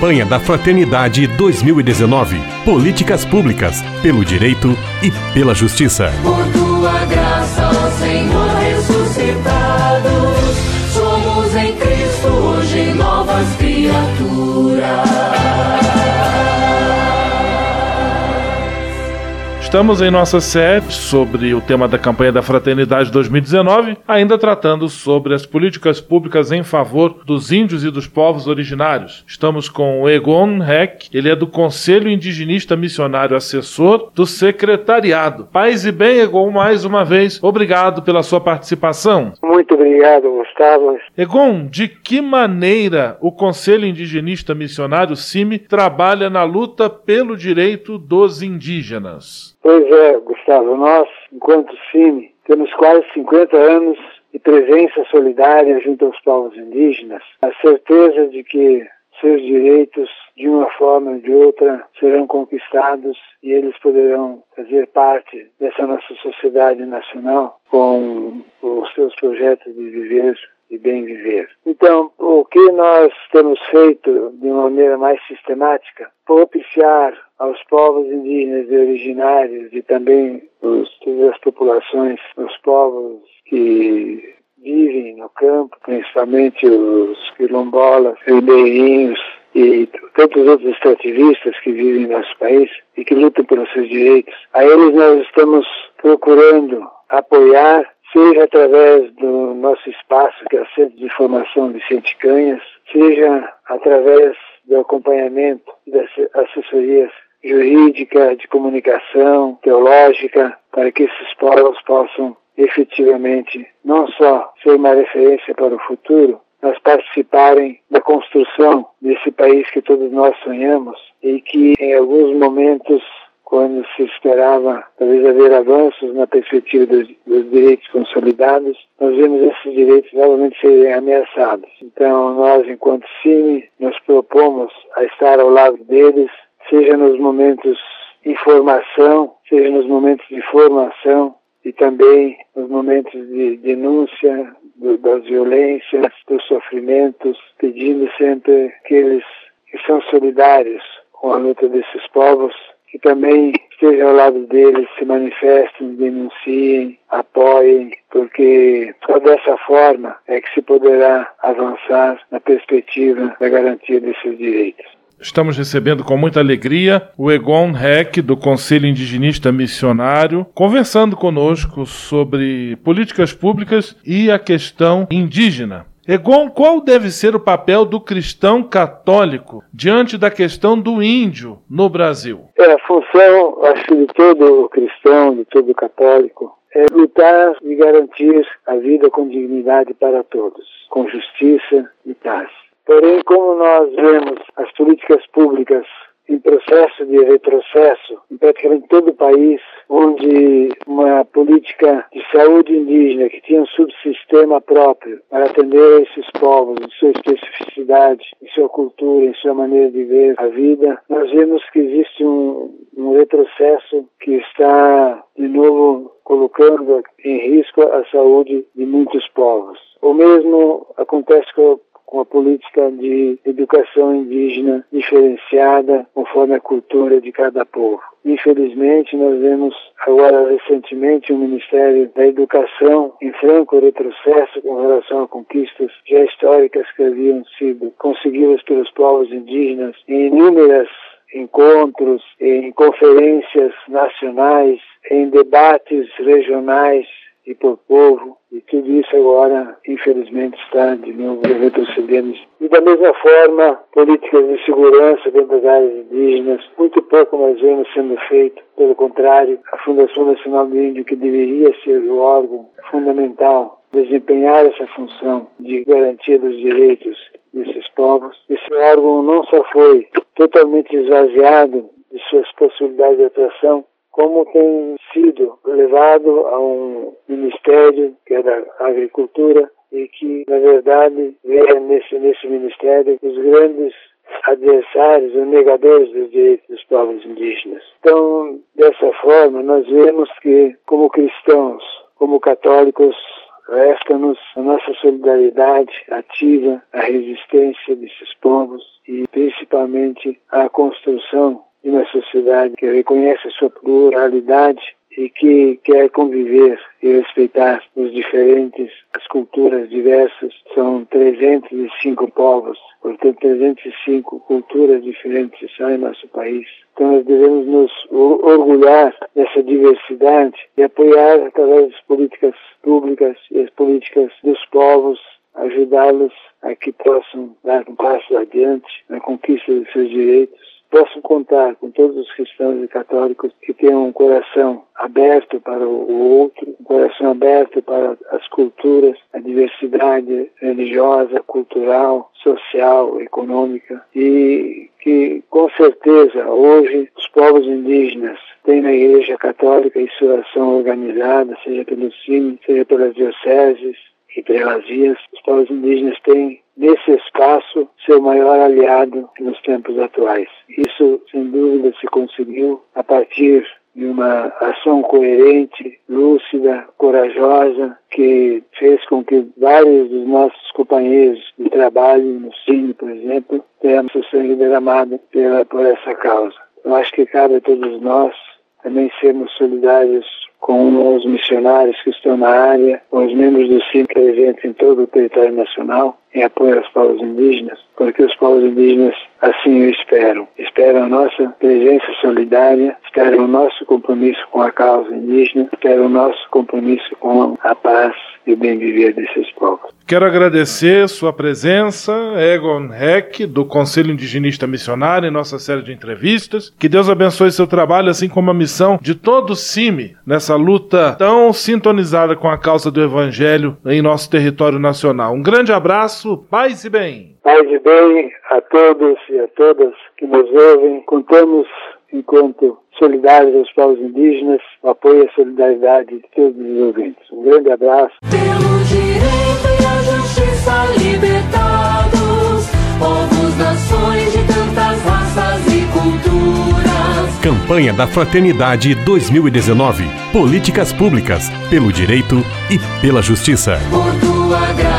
Campanha da Fraternidade 2019. Políticas públicas pelo direito e pela justiça. Por tua graça, ó Senhor ressuscitado, somos em Cristo hoje novas criaturas. Estamos em nossa série sobre o tema da campanha da Fraternidade 2019, ainda tratando sobre as políticas públicas em favor dos índios e dos povos originários. Estamos com o Egon Heck, ele é do Conselho Indigenista Missionário Assessor do Secretariado. Paz e bem, Egon, mais uma vez, obrigado pela sua participação. Muito obrigado, Gustavo. Egon, de que maneira o Conselho Indigenista Missionário CIMI trabalha na luta pelo direito dos indígenas? Pois é, Gustavo, nós, enquanto CIMI, temos quase 50 anos de presença solidária junto aos povos indígenas, a certeza de que seus direitos, de uma forma ou de outra, serão conquistados e eles poderão fazer parte dessa nossa sociedade nacional com os seus projetos de viver e bem viver. Então, o que nós temos feito de uma maneira mais sistemática, propiciar aos povos indígenas e originários e também os, as populações, os povos que vivem no campo, principalmente os quilombolas, ribeirinhos e tantos outros extrativistas que vivem no nosso país e que lutam pelos seus direitos. A eles nós estamos procurando apoiar seja através do nosso espaço, que é o Centro de Formação Vicente Canhas, seja através do acompanhamento das assessorias jurídica, de comunicação, teológica, para que esses povos possam efetivamente não só ser uma referência para o futuro, mas participarem da construção desse país que todos nós sonhamos e que em alguns momentos quando se esperava talvez haver avanços na perspectiva dos, dos, direitos consolidados, nós vemos esses direitos novamente serem ameaçados. Então, nós, enquanto CIMI, nos propomos a estar ao lado deles, seja nos momentos de formação, seja nos momentos de formação e também nos momentos de denúncia do, das violências, dos sofrimentos, pedindo sempre aqueles que são solidários com a luta desses povos que também estejam ao lado deles, se manifestem, denunciem, apoiem, porque só dessa forma é que se poderá avançar na perspectiva da garantia desses direitos. Estamos recebendo com muita alegria o Egon Heck, do Conselho Indigenista Missionário, conversando conosco sobre políticas públicas e a questão indígena. Egon, qual deve ser o papel do cristão católico diante da questão do índio no Brasil? É, função, acho, de todo cristão, de todo católico, é lutar e garantir a vida com dignidade para todos, com justiça e paz. Porém, como nós vemos as políticas públicas em processo de retrocesso em praticamente todo o país, onde uma política de saúde indígena que tinha um subsistema próprio para atender esses povos em sua especificidade, em sua cultura, em sua maneira de ver a vida, nós vemos que existe um, um retrocesso que está, de novo, colocando em risco a saúde de muitos povos. O mesmo acontece com com a política de educação indígena diferenciada conforme a cultura de cada povo. Infelizmente, nós vemos agora recentemente o Ministério da Educação em franco retrocesso com relação a conquistas já históricas que haviam sido conseguidas pelos povos indígenas em inúmeras encontros, em conferências nacionais, em debates regionais e por povo, e tudo isso agora, infelizmente, está de novo retrocedendo. E da mesma forma, políticas de segurança dentro das áreas indígenas, muito pouco nós vemos sendo feito. Pelo contrário, a Fundação Nacional do Índio, que deveria ser o órgão fundamental, desempenhar essa função de garantia dos direitos desses povos, esse órgão não só foi totalmente esvaziado de suas possibilidades de atuação, como tem sido levado a um ministério que é da agricultura e que, na verdade, vê nesse, nesse ministério os grandes adversários, os negadores dos direitos dos povos indígenas. Então, dessa forma, nós vemos que, como cristãos, como católicos, resta-nos a nossa solidariedade ativa, a resistência desses povos e principalmente a construção de uma sociedade que reconhece a sua pluralidade e que quer conviver e respeitar os diferentes, as culturas diversas. São 305 povos, portanto 305 culturas diferentes são em nosso país. Então nós devemos nos orgulhar dessa diversidade e apoiar através das políticas públicas e as políticas dos povos, ajudá-los a que possam dar um passo adiante na conquista dos seus direitos posso contar com todos os cristãos e católicos que tenham um coração aberto para o outro, um coração aberto para as culturas, a diversidade religiosa, cultural, social, econômica e que com certeza hoje os povos indígenas têm na Igreja Católica em sua ação organizada, seja pelo CIM, seja pelas dioceses, e pelas vias, os povos indígenas têm nesse espaço seu maior aliado nos tempos atuais. Isso, sem dúvida, se conseguiu a partir de uma ação coerente, lúcida, corajosa, que fez com que vários dos nossos companheiros de trabalho no Cine, por exemplo, tenham seu sangue derramado pela, por essa causa. Eu acho que cabe a todos nós também sermos solidários com os missionários que estão na área, com os membros do CIM presentes em todo o território nacional, em apoio aos povos indígenas, porque os povos indígenas assim o esperam. Esperam a nossa presença solidária, esperam o nosso compromisso com a causa indígena, esperam o nosso compromisso com a paz e o bem viver desses povos. Quero agradecer sua presença, Egon Heck, do Conselho Indigenista Missionário, em nossa série de entrevistas. Que Deus abençoe seu trabalho, assim como a missão de todo o CIMI nessa luta tão sintonizada com a causa do Evangelho em nosso território nacional. Um grande abraço, paz e bem. Paz e bem a todos e a todas que nos ouvem. Contamos enquanto solidários aos povos indígenas, o apoio e a solidariedade de todos os ouvintes. Um grande abraço. Pelo direito e a justiça libertados, povos, nações de tantas raças e culturas. Campanha da Fraternidade 2019. Políticas públicas, pelo direito e pela justiça. Por tua graça